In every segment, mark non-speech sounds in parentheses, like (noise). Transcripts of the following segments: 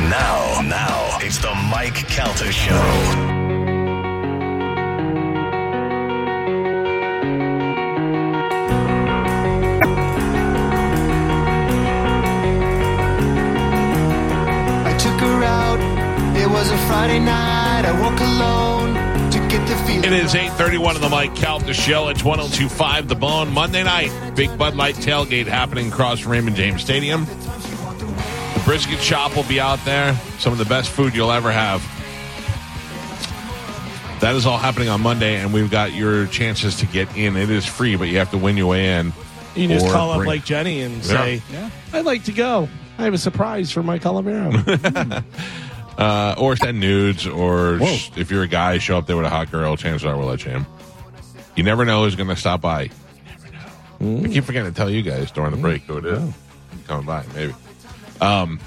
Now, now, it's the Mike Calta Show. I took her out. It was a Friday night. I woke alone to get the feeling. It is 831 of the Mike Calta Show. It's 1025 The Bone. Monday night, big Bud Light tailgate happening across Raymond James Stadium. The brisket shop will be out there. Some of the best food you'll ever have. That is all happening on Monday, and we've got your chances to get in. It is free, but you have to win your way in. You can just Or call up like Jenny and say, I'd like to go. I have a surprise for Mike Olivero. (laughs) Uh, or send nudes, or sh- if you're a guy, show up there with a hot girl. Chances are we'll let you in. You never know who's going to stop by. You never know. I keep forgetting to tell you guys during the break who it is. Coming by, maybe. Um,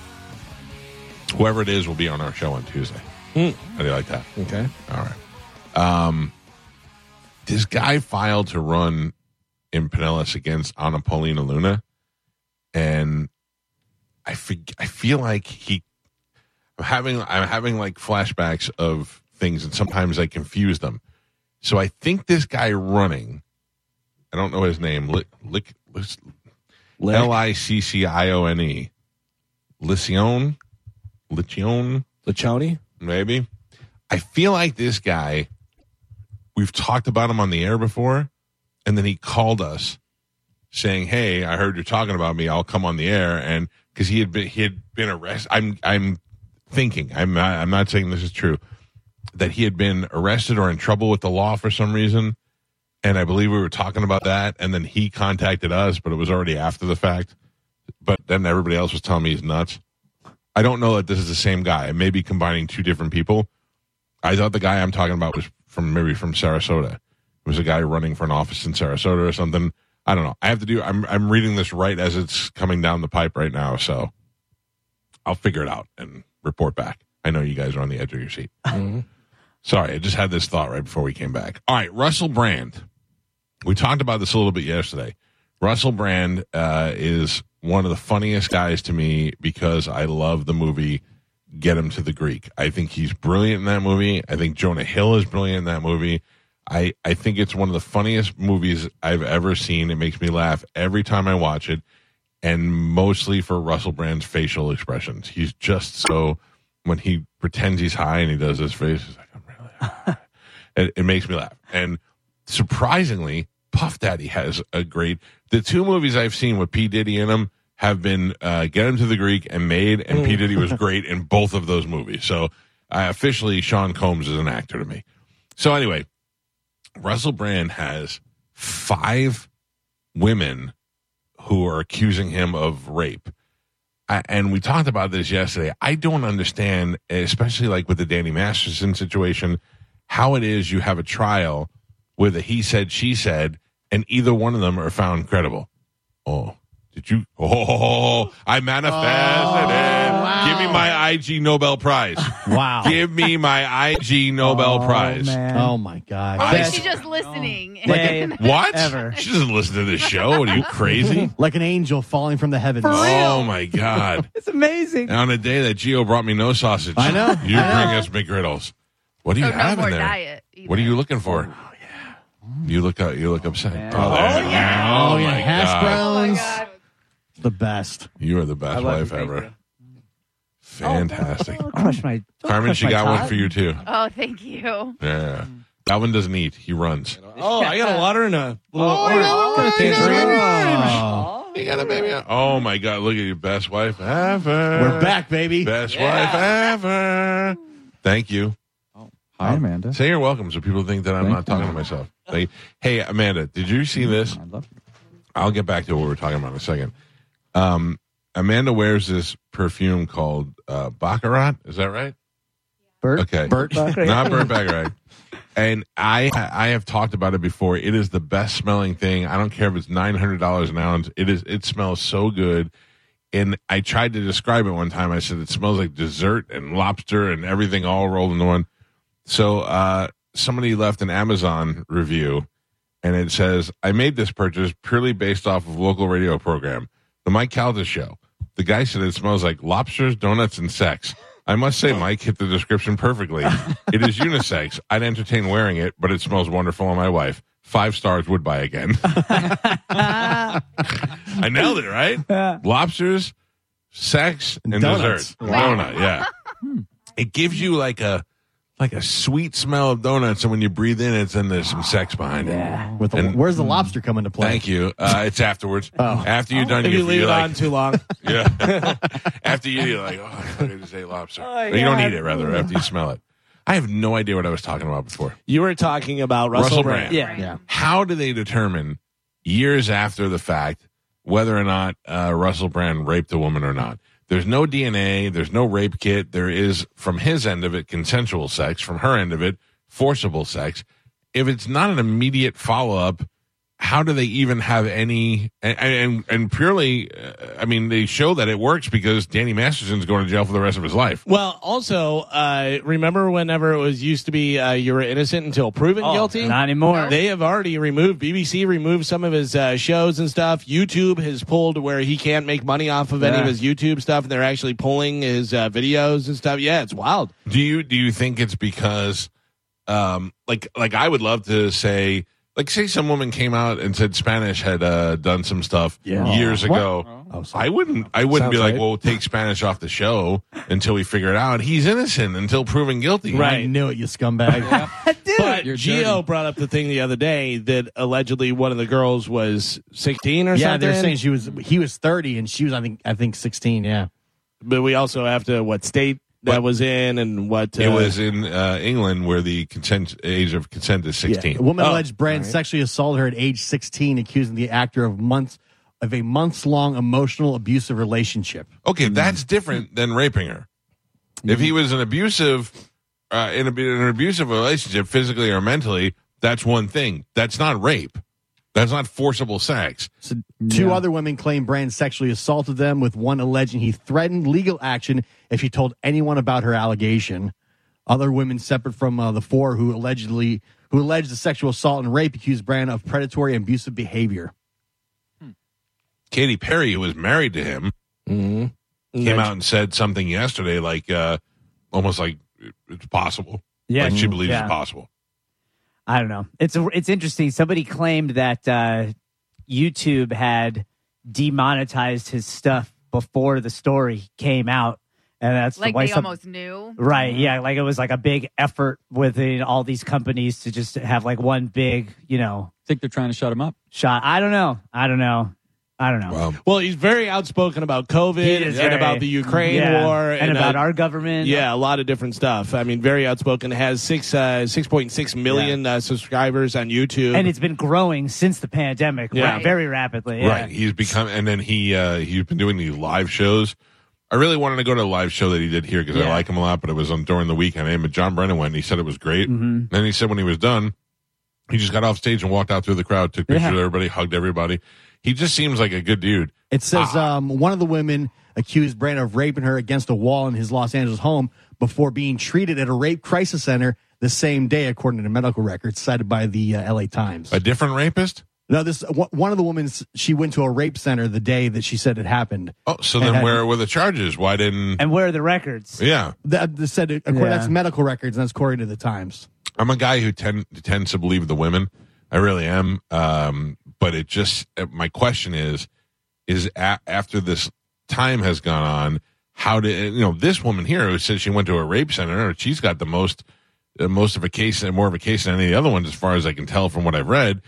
whoever it is will be on our show on Tuesday. How do you like that? okay. All right. Um, this guy filed to run in Pinellas against Anna Paulina Luna, and I fig- I feel like he. I'm having I'm having like flashbacks of things, and sometimes I confuse them. So I think this guy running. I don't know his name. Lick, lick, L I C C I O N E. Licione, Licione Lachoni? maybe. I feel like this guy, we've talked about him on the air before, and then he called us saying, "Hey, I heard you're talking about me. I'll come on the air." And because he had been he had been arrested, I'm I'm thinking I'm not, I'm not saying this is true that he had been arrested or in trouble with the law for some reason. And I believe we were talking about that, and then he contacted us, but it was already after the fact. But then everybody else was telling me he's nuts. I don't know that this is the same guy. I may be combining two different people. I thought the guy I'm talking about was from maybe from Sarasota. It was a guy running for an office in Sarasota or something. I don't know. I have to do. I'm I'm reading this right as it's coming down the pipe right now, so I'll figure it out and report back. I know you guys are on the edge of your seat. Mm-hmm. Sorry, I just had this thought right before we came back. All right, Russell Brand. We talked about this a little bit yesterday. Russell Brand uh, is one of the funniest guys to me because I love the movie Get Him to the Greek. I think he's brilliant in that movie. I think Jonah Hill is brilliant in that movie. I, I think it's one of the funniest movies I've ever seen. It makes me laugh every time I watch it, and mostly for Russell Brand's facial expressions. He's just so when he pretends he's high and he does his face, he's like, I'm really high. (laughs) it, it makes me laugh. And surprisingly, Puff Daddy has a great. The two movies I've seen with P Diddy in them have been uh, Get Him to the Greek and Made, and P Diddy was (laughs) great in both of those movies. So I officially Sean Combs is an actor to me. So anyway, Russell Brand has five women who are accusing him of rape. I, and we talked about this yesterday. I don't understand, especially like with the Danny Masterson situation, how it is you have a trial with a he said, she said, and either one of them are found credible. Oh, did you? Oh, I manifested oh, it. Give me my IG Nobel Prize. Wow. Give me my IG Nobel Prize. (laughs) Oh, oh my god. Or I- is she just listening? Day (laughs) What? Ever. She doesn't listen to this show. What are you crazy? (laughs) Like an angel falling from the heavens. Oh my God. It's amazing. On a day that Gio brought me no sausage. I know. You I bring know. us McGriddles. What do you So no have more in there? diet. What are you looking for? Oh yeah. You look out. You look upset. Oh oh, oh, oh, yeah. Oh, yeah. my Hash God. browns. The best. You are the best love wife you, ever. bacon. Fantastic. Oh, crush my. (laughs) Carmen, she got one for you too. Oh, thank you. Yeah. That one doesn't eat. He runs. Oh, I got a water and a little Oh, orange. yeah, Got a tangerine. Oh, You got a baby. Oh my God! Look at your best wife ever. we're back, baby. Best wife ever. Thank you. Hi, Amanda. Say you're welcome, so people think that I'm Thank not talking you. to myself. They, hey, Amanda, did you see this? I love you. I'll get back to what we were talking about in a second. Um, Amanda wears this perfume called uh, Baccarat. Is that right? Bert. Okay. Bert. (laughs) Not Burt Baccarat. And I I have talked about it before. It is the best smelling thing. I don't care if it's nine hundred dollars an ounce. It is. It smells so good. And I tried to describe it one time. I said it smells like dessert and lobster and everything all rolled into one. So uh, somebody left an Amazon review, and it says, "I made this purchase purely based off of local radio program, the Mike Calta Show. The guy said it smells like lobsters, donuts, and sex. I must say, Mike hit the description perfectly. (laughs) it is unisex. I'd entertain wearing it, but it smells wonderful on my wife. Five stars would buy again. (laughs) I nailed it, right? Lobsters, sex, and Donuts. dessert. Donut, yeah. It gives you like a like a sweet smell of donuts, and when you breathe in it, then there's some sex behind it. With the, And- where's the lobster come into play? Thank you. Uh, it's afterwards. (laughs) Oh. After you're done, If you you're, leave you're it like, on too long. (laughs) yeah. (laughs) after you, you're like, oh, I fucking just ate lobster. Or You don't eat it, rather, after you smell it. I have no idea what I was talking about before. You were talking about Russell, Russell Brand. Brand. Yeah. Yeah. How do they determine years after the fact whether or not uh, Russell Brand raped a woman or not? There's no DNA. There's no rape kit. There is, from his end of it, consensual sex. From her end of it, forcible sex. If it's not an immediate follow up, how do they even have any? And and, and purely, uh, I mean, they show that it works because Danny Masterson's going to jail for the rest of his life. Well, also, uh, remember whenever it was used to be uh, you were innocent until proven Oh, guilty? Not anymore. They have already removed BBC removed some of his uh, shows and stuff. YouTube has pulled where he can't make money off of any of his YouTube stuff, and they're actually pulling his uh, videos and stuff. Yeah, it's wild. Do you do you think it's because um like like I would love to say like say some woman came out and said Spanish had uh done some stuff Yeah. years ago. Oh. I wouldn't I wouldn't be like, right. well, take Spanish off the show until we figure it out. He's innocent until proven guilty. Right. I Right. knew it, you scumbag. (laughs) But You're Gio dirty. brought up the thing the other day that allegedly one of the girls was 16 or yeah, something. Yeah, they're saying she was he was 30 and she was I think I think 16. Yeah. but we also have to what state that But- was in and what uh, It was in uh, England where the consent age of consent is Yeah. sixteen. A woman Oh, alleged Brand all right. sexually assaulted her at age 16, accusing the actor of months of a months long emotional abusive relationship. Okay, that's different than raping her. If he was an abusive, uh, in, a, in an abusive relationship, physically or mentally, that's one thing. That's not rape. That's not forcible sex. So two other women claim Brand sexually assaulted them, with one alleging he threatened legal action if she told anyone about her allegation. Other women, separate from uh, the four who allegedly who alleged the sexual assault and rape, accused Brand of predatory and abusive behavior. Katy Perry, who was married to him, Mhm. came out and said something yesterday, like uh, almost like it's possible. Yeah. like she believes Yeah. it's possible. I don't know. It's a, it's interesting. Somebody claimed that uh, YouTube had demonetized his stuff before the story came out, and that's Like why they some, almost knew. right. Yeah, like it was like a big effort within all these companies to just have like one big, you know, think they're trying to shut him up. shot. I don't know. I don't know. I don't know. Wow. Well, he's very outspoken about COVID and, very- about the Ukraine yeah, war and, about uh, our government. Yeah, a lot of different stuff. I mean, very outspoken. Has six uh, six point six million uh, subscribers on YouTube. and it's been growing since the pandemic, Yeah. right, very rapidly. Yeah. Right. He's become, and then he uh, he's been doing these live shows. I really wanted to go to a live show that he did here because I like him a lot, but it was on during the weekend. And but John Brennan went. and He said it was great. Mhm. Then he said when he was done, he just got off stage and walked out through the crowd, took pictures Yeah. of everybody, hugged everybody. He just seems like a good dude. It says um, one of the women accused Brand of raping her against a wall in his Los Angeles home before being treated at a rape crisis center the same day, according to medical records cited by the uh, LA Times. A different rapist. No, this one one of the women she went to a rape center the day that she said it happened. Oh, so then had- where were the charges? Why didn't? And where are the records? Yeah, That, that said, according, Yeah. that's medical records, and that's according to the Times. I'm a guy who tend, tends to believe the women. I really am. Um, but it just uh, my question is, is a, after this time has gone on, how did you know this woman here who said she went to a rape center? She's got the most, uh, most of a case and more of a case than any of the other ones, as far as I can tell from what I've read.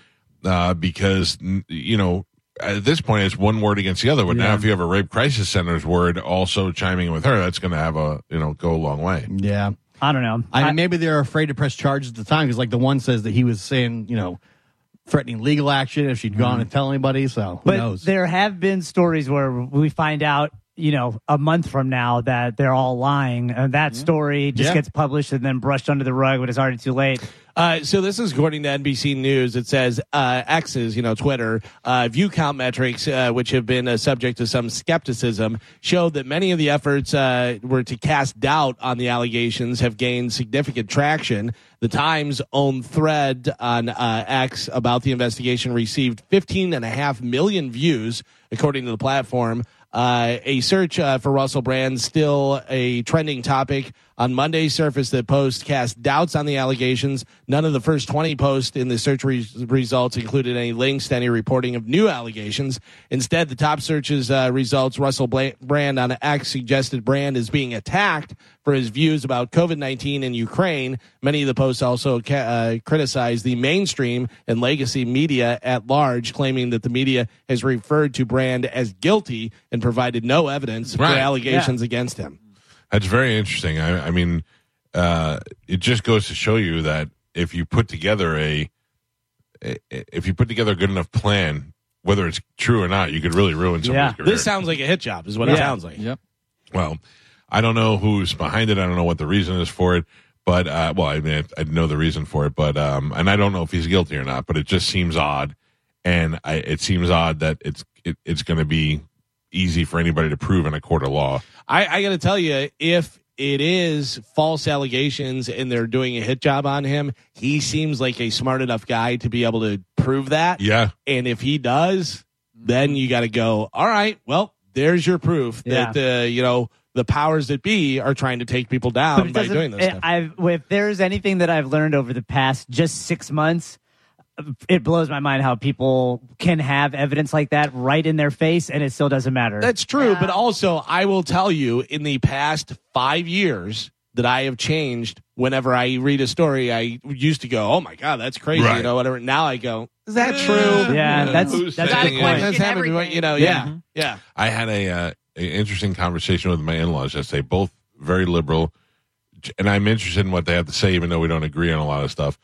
Uh, because you know. At this point, it's one word against the other. But now, if you have a rape crisis center's word also chiming in with her, that's going to have a you know go a long way. Yeah. I don't know. I mean, maybe they're afraid to press charges at the time because, like, the one says that he was saying, you know, threatening legal action if she'd gone mm-hmm. and tell anybody. So who but knows? there have been stories where we find out, you know, a month from now that they're all lying, and that story just Yeah. gets published and then brushed under the rug when it's already too late. Uh, so this is according to NBC News. It says uh, X's, you know, Twitter, uh, view count metrics, uh, which have been uh, subject to some skepticism, showed that many of the efforts uh, were to cast doubt on the allegations have gained significant traction. The Times' own thread on uh, X about the investigation received 15 and a half million views, according to the platform. Uh, a search uh, for Russell Brand still a trending topic. On Monday, surfaced that post cast doubts on the allegations. None of the first 20 posts in the search re- results included any links to any reporting of new allegations. Instead, the top searches uh, results Russell Brand on X suggested Brand is being attacked for his views about COVID 19 in Ukraine. Many of the posts also ca- uh, criticized the mainstream and legacy media at large, claiming that the media has referred to Brand as guilty and provided no evidence Right. for allegations against him. That's very interesting. I, I mean, uh, it just goes to show you that if you put together a, if you put together a good enough plan, whether it's true or not, you could really ruin somebody's Yeah. career. This sounds like a hit job, is what it sounds like. Yep. Well, I don't know who's behind it. I don't know what the reason is for it. But uh, well, I mean, I, I know the reason for it, but um, and I don't know if he's guilty or not. But it just seems odd, and I, it seems odd that it's it, it's going to be easy for anybody to prove in a court of law. I, I got to tell you, if it is false allegations and they're doing a hit job on him, he seems like a smart enough guy to be able to prove that. Yeah, And if he does, then you got to go, all right, well, there's your proof that, uh, you know, the powers that be are trying to take people down by doing this it- stuff. I've, if there's anything that I've learned over the past just six months, it blows my mind how people can have evidence like that right in their face and it still doesn't matter. That's true, but also I will tell you in the past five years that I have changed. Whenever I read a story, I used to go, "Oh my god, that's crazy," Right. you know, whatever. Now I go, "Is that true?" Yeah, that's- Who's that's saying a good it? That's happened you know. Yeah, yeah. I had a, uh, a interesting conversation with my in-laws yesterday, both very liberal, and I'm interested in what they have to say, even though we don't agree on a lot of stuff.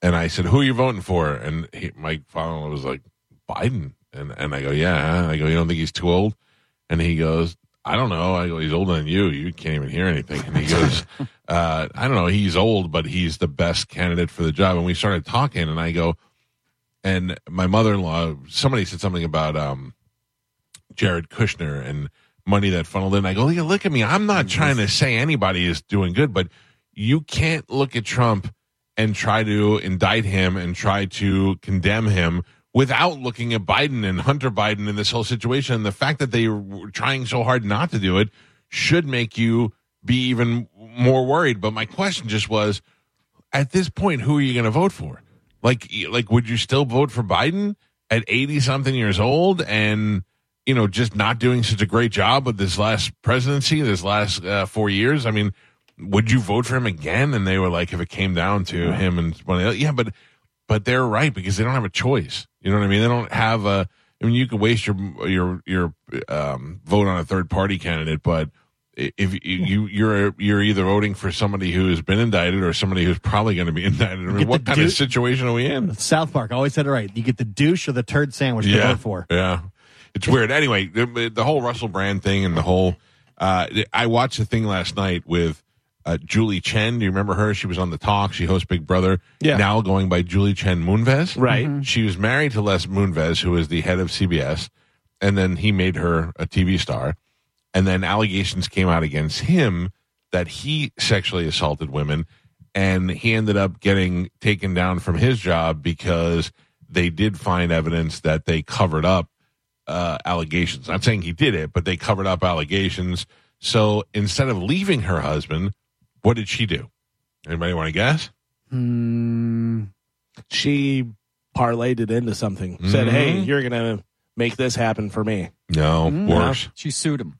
And I said, "Who are you voting for?" And he, my father was like, "Biden." And and I go, "Yeah." And I go, "You don't think he's too old?" And he goes, "I don't know." I go, "He's older than you. You can't even hear anything." And he goes, (laughs) uh, "I don't know. He's old, but he's the best candidate for the job." And we started talking, and I go, and my mother-in-law, somebody said something about um, Jared Kushner and money that funneled in. I go, look at me. I'm not trying to say anybody is doing good, but you can't look at Trump and try to indict him and try to condemn him without looking at Biden and Hunter Biden in this whole situation. And the fact that they were trying so hard not to do it should make you be even more worried. But my question just was, at this point, who are you going to vote for? Like, like, would you still vote for Biden at 80 something years old and, you know, just not doing such a great job with this last presidency, this last uh, four years? I mean, would you vote for him again? And they were like, if it came down to him and one of the other, yeah, but, but they're right because they don't have a choice. You know what I mean? They don't have a, I mean, you could waste your, your, your, um, vote on a third party candidate, but if you you're you're either voting for somebody who has been indicted or somebody who's probably going to be (laughs) indicted. I mean, what kind of situation are we in? South Park always said it right. You get the douche or the turd sandwich to Yeah, vote for. yeah, it's weird. Anyway, the, the whole Russell Brand thing and the whole. Uh, I watched the thing last night with uh, Julie Chen. Do you remember her? She was on the talk. She hosts Big Brother. Yeah. Now going by Julie Chen Moonves. Right. She was married to Les Moonves, who is the head of CBS, and then he made her a TV star. And then allegations came out against him that he sexually assaulted women, and he ended up getting taken down from his job because they did find evidence that they covered up uh, allegations. Not saying he did it, but they covered up allegations. So instead of leaving her husband, what did she do? Anybody want to guess? Hmm, she parlayed it into something. Said, Mhm. "Hey, you're gonna make this happen for me." No, mm-hmm. worse. She sued him.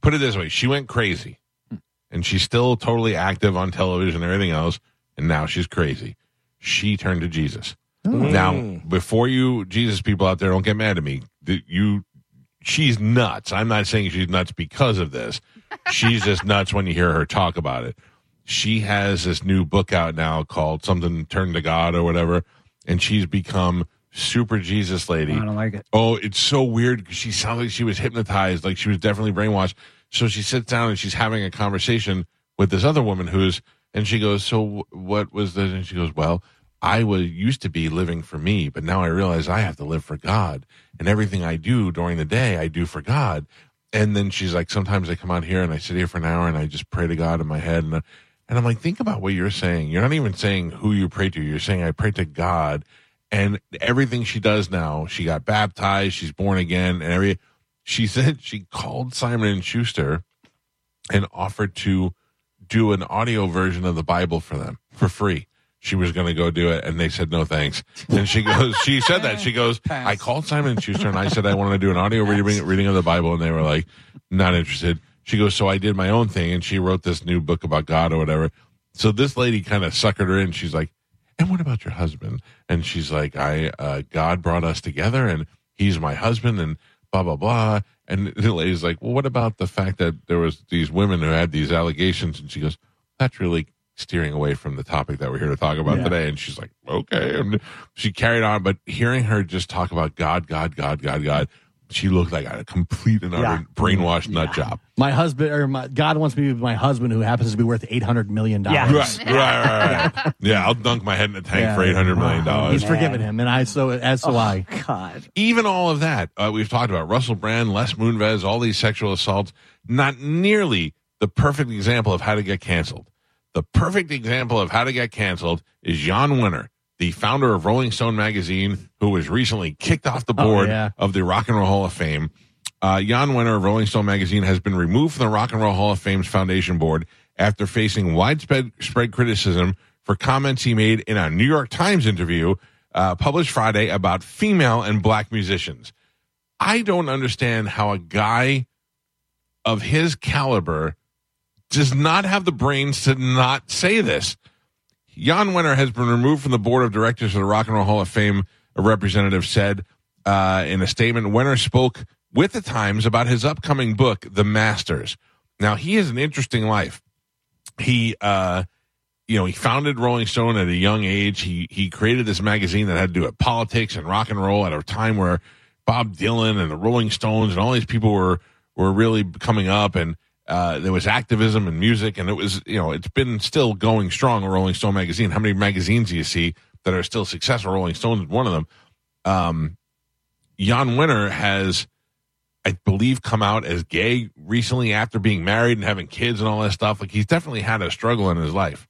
put it this way she went crazy hmm. and she's still totally active on television and everything else and now she's crazy she turned to jesus hmm. now before you jesus people out there don't get mad at me that you she's nuts i'm not saying she's nuts because of this she's just nuts when you hear her talk about it she has this new book out now called something turn to god or whatever and she's become super jesus lady I don't like it. Oh, it's so weird she sounds like she was hypnotized, like she was definitely brainwashed. So she sits down and she's having a conversation with this other woman who's, and she goes, "So what was the?" And she goes, "Well, I was used to be living for me, but now I realize I have to live for God, and everything I do during the day, I do for God." And then she's like, "Sometimes I come out here and I sit here for an hour and I just pray to God in my head." And, and I'm like, think about what you're saying. You're not even saying who you pray to. You're saying I pray to God and everything she does now, she got baptized, she's born again, and every she said she called Simon and Schuster and offered to do an audio version of the Bible for them for free. She was going to go do it, and they said no thanks. And she goes, she said that she goes, (laughs) I called Simon and Schuster and I said I wanted to do an audio reading reading of the Bible, and they were like, not interested. She goes, so I did my own thing, and she wrote this new book about God or whatever. So this lady kind of suckered her in. She's like, and what about your husband? And she's like, I, uh, God brought us together and he's my husband and blah, blah, blah. And (laughs) the lady's like, well, what about the fact that there was these women who had these allegations? And she goes, that's really steering away from the topic that we're here to talk about Yeah. today. And she's like, okay. And she carried on, but hearing her just talk about God, God, God, God, God, she looked like a complete and utter Yeah. brainwashed nut job. My husband or my God wants me to be with my husband who happens to be worth eight hundred million Yeah. dollars. Right, right, right, right. Yeah, I'll dunk my head in a tank Yeah. for eight hundred million dollars. He's dollars. forgiven him, and I so as so I. God. Even all of that uh, we've talked about Russell Brand, Les Moonves, all these sexual assaults. Not nearly the perfect example of how to get canceled. The perfect example of how to get canceled is Jan Wenner, the founder of Rolling Stone magazine, who was recently kicked off the board yeah. of the Rock and Roll Hall of Fame. Uh, Jan Wenner of Rolling Stone magazine has been removed from the Rock and Roll Hall of Fame's foundation board after facing widespread spread criticism for comments he made in a New York Times interview uh, published Friday about female and black musicians. I don't understand how a guy of his caliber does not have the brains to not say this. Jan Wenner has been removed from the board of directors of the Rock and Roll Hall of Fame. A representative said uh, in a statement, Wenner spoke with the Times about his upcoming book, The Masters. Now, he has an interesting life. He, uh, you know, he founded Rolling Stone at a young age. He he created this magazine that had to do with politics and rock and roll at a time where Bob Dylan and the Rolling Stones and all these people were were really coming up, and uh, there was activism and music, and it was you know it's been still going strong. Rolling Stone magazine. How many magazines do you see that are still successful? Rolling Stone is one of them. Um, Jan Wenner has, I believe, come out as gay recently after being married and having kids and all that stuff. Like he's definitely had a struggle in his life.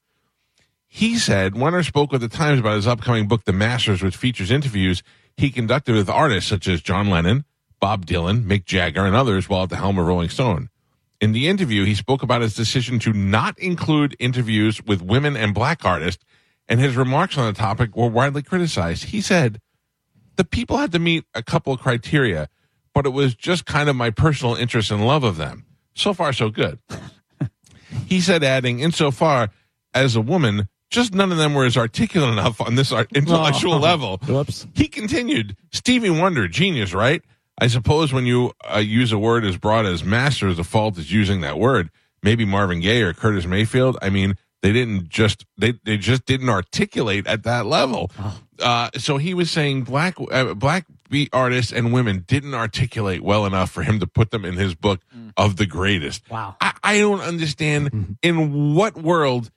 He said Wenner spoke with the Times about his upcoming book, The Masters, which features interviews he conducted with artists such as John Lennon, Bob Dylan, Mick Jagger, and others while at the helm of Rolling Stone. In the interview, he spoke about his decision to not include interviews with women and black artists, and his remarks on the topic were widely criticized. He said, The people had to meet a couple of criteria, but it was just kind of my personal interest and love of them. So far, so good. (laughs) he said, adding, Insofar as a woman, just none of them were as articulate enough on this art- intellectual (laughs) level. Whoops. He continued, Stevie Wonder, genius, right? I suppose when you uh, use a word as broad as master, the fault is using that word. Maybe Marvin Gaye or Curtis Mayfield. I mean, they didn't just they they just didn't articulate at that level. Uh, so he was saying black uh, black beat artists and women didn't articulate well enough for him to put them in his book of the greatest. Wow. I, I don't understand (laughs) in what world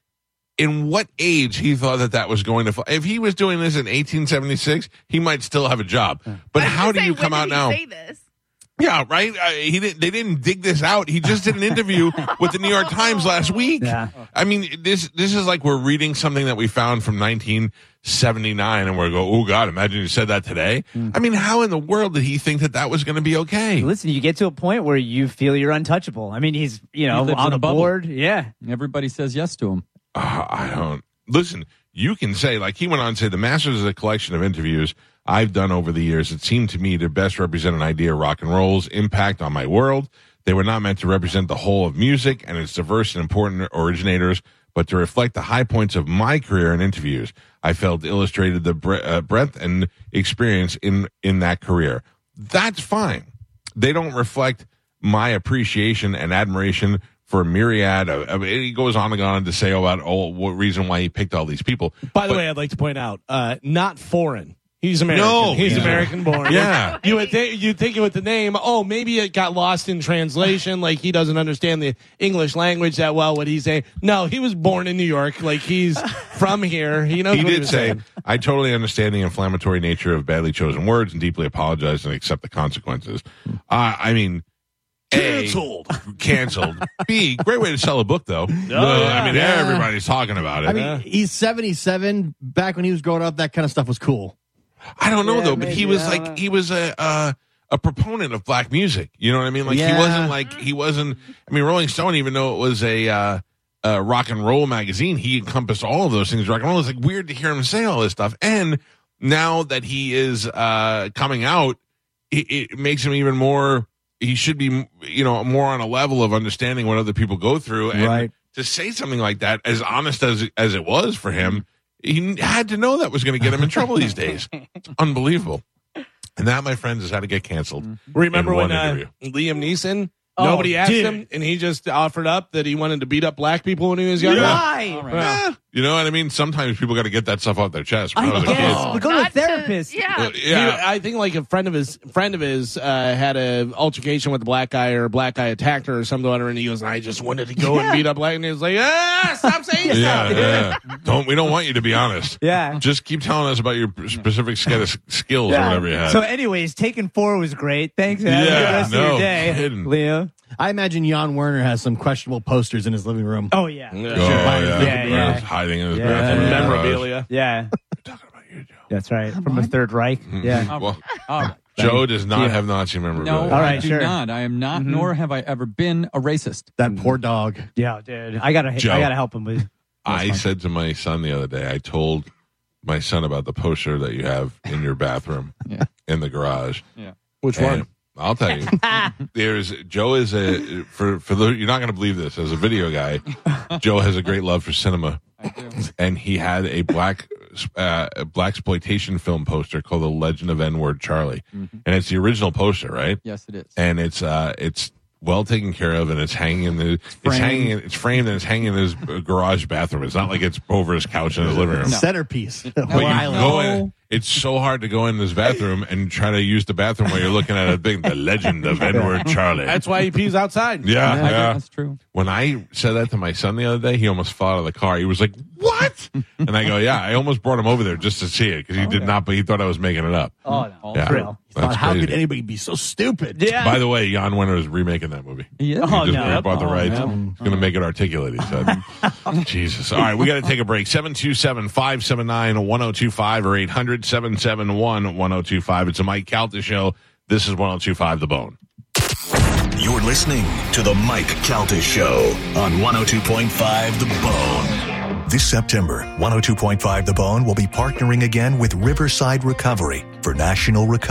in what age he thought that that was going to fall. If he was doing this in 1876, he might still have a job. But how do say, you come out now? Say this. Yeah, right. Uh, he didn't. They didn't dig this out. He just did an interview (laughs) with the New York Times last week. Yeah. I mean, this this is like we're reading something that we found from 1979, and we're go, oh God, imagine you said that today. I mean, how in the world did he think that that was going to be okay? Listen, you get to a point where you feel you're untouchable. I mean, he's you know lives on in a a bubble. board. Yeah. Everybody says yes to him. Uh, I don't listen. You can say like he went on to say the Masters is a collection of interviews I've done over the years. It seemed to me to best represent an idea of rock and roll's impact on my world. They were not meant to represent the whole of music and its diverse and important originators, but to reflect the high points of my career in interviews. I felt illustrated the bre- uh, breadth and experience in in that career. That's fine. They don't reflect my appreciation and admiration for a myriad of. I mean, he goes on and on to say about oh, what reason why he picked all these people. By the But- way, I'd like to point out, uh, not foreign. He's American. No, he's he's American (laughs) born. Yeah. You would think you think it with the name, oh, maybe it got lost in translation, like he doesn't understand the English language that well. What he's saying? No, he was born in New York. Like he's (laughs) from here. He knows. he what did was say, saying. I totally understand the inflammatory nature of badly chosen words and deeply apologize and accept the consequences. Uh, I mean, A, Canceled. canceled. B, great way to sell a book, though. Uh, I mean, Yeah. everybody's talking about it. I mean, he's 77. Back when he was growing up, that kind of stuff was cool. I don't know Yeah, though, but he was I like he was a uh, a proponent of black music. You know what I mean? Like he wasn't like he wasn't. I mean, Rolling Stone, even though it was a uh, uh, rock and roll magazine, he encompassed all of those things. Rock and roll. It's like weird to hear him say all this stuff. And now that he is uh, coming out, it, it makes him even more. He should be, you know, more on a level of understanding what other people go through. And Right. to say something like that, as honest as as it was for him, he had to know that was going to get him in trouble these days. It's (laughs) unbelievable. And that, my friends, is how to get canceled. Remember in when one uh. Liam Neeson? Oh, Nobody asked dude. him, and he just offered up that he wanted to beat up black people when he was younger. Why? All right. Yeah. You know what I mean? Sometimes people got to get that stuff off their chest. When I, I guess, kid, but go to a Not therapist. yeah. Uh, He- yeah, I think like a friend of his friend of his uh, had a altercation with a black guy or a black guy attacked her or something, or and he goes, "I just wanted to go and beat up black," and he was like, "Ah, stop saying yeah, stuff." yeah. Don't we don't want you to be honest. Yeah. Just keep telling us about your specific set of skills or whatever you had. So, anyways, taking four was great. Thanks. Have a good Yeah, rest of no your day, kidding. Leo. I imagine Jan Wenner has some questionable posters in his living room. Oh yeah, oh, Yeah. yeah, Yeah, yeah. hiding in his Yeah. bathroom. in the garage. Memorabilia. yeah. Talking about you, Joe. That's right. From the Third Reich. Hmm. Yeah. All (laughs) Well, right. Joe does not have Nazi memorabilia. No, All I right, do sure. not. I am not, mm-hmm. nor have I ever been a racist. That poor dog. Yeah, dude. I gotta. Joe. I gotta help him with. (laughs) I said to my son the other day, I told my son about the poster that you have in your bathroom Yeah. in the garage. Yeah. Which And one? I'll tell you. (laughs) There's Joe is a for for the you're not going to believe this as a video guy. Joe has a great love for cinema, I do. and he had a black uh, a black exploitation film poster called The Legend of N Word Charlie, Mm-hmm. and it's the original poster, right? Yes, it is. and it's uh it's well taken care of and it's hanging in the it's Framed. hanging it's framed and it's hanging in his garage bathroom it's not like it's over his couch in his living room Centerpiece. (laughs) but you Island. go in it's so hard to go in this bathroom and try to use the bathroom while you're looking at a thing the legend of n word charlie That's why he pees outside. yeah, I do- yeah. That's true. When I said that to my son the other day, he almost fell out of the car. He was like, "What?" (laughs) and I go, "Yeah." I almost brought him over there just to see it because he did yeah. not, but he thought I was making it up. Oh no. Yeah. Real. Thought, That's how crazy. could anybody be so stupid? Yeah. By the way, Jan Wenner is remaking that movie. Yeah. is. He Oh, just no. bought the Oh, rights. yeah. He's going to make it articulate, he said. (laughs) Jesus. All right, we got to take a break. 727 579 1025 or 800 771 1025. It's a Mike Calta show. This is 1025 The Bone. You're listening to the Mike Calta Show on 102.5 The Bone. This September, 102.5 The Bone will be partnering again with Riverside Recovery for National Recovery.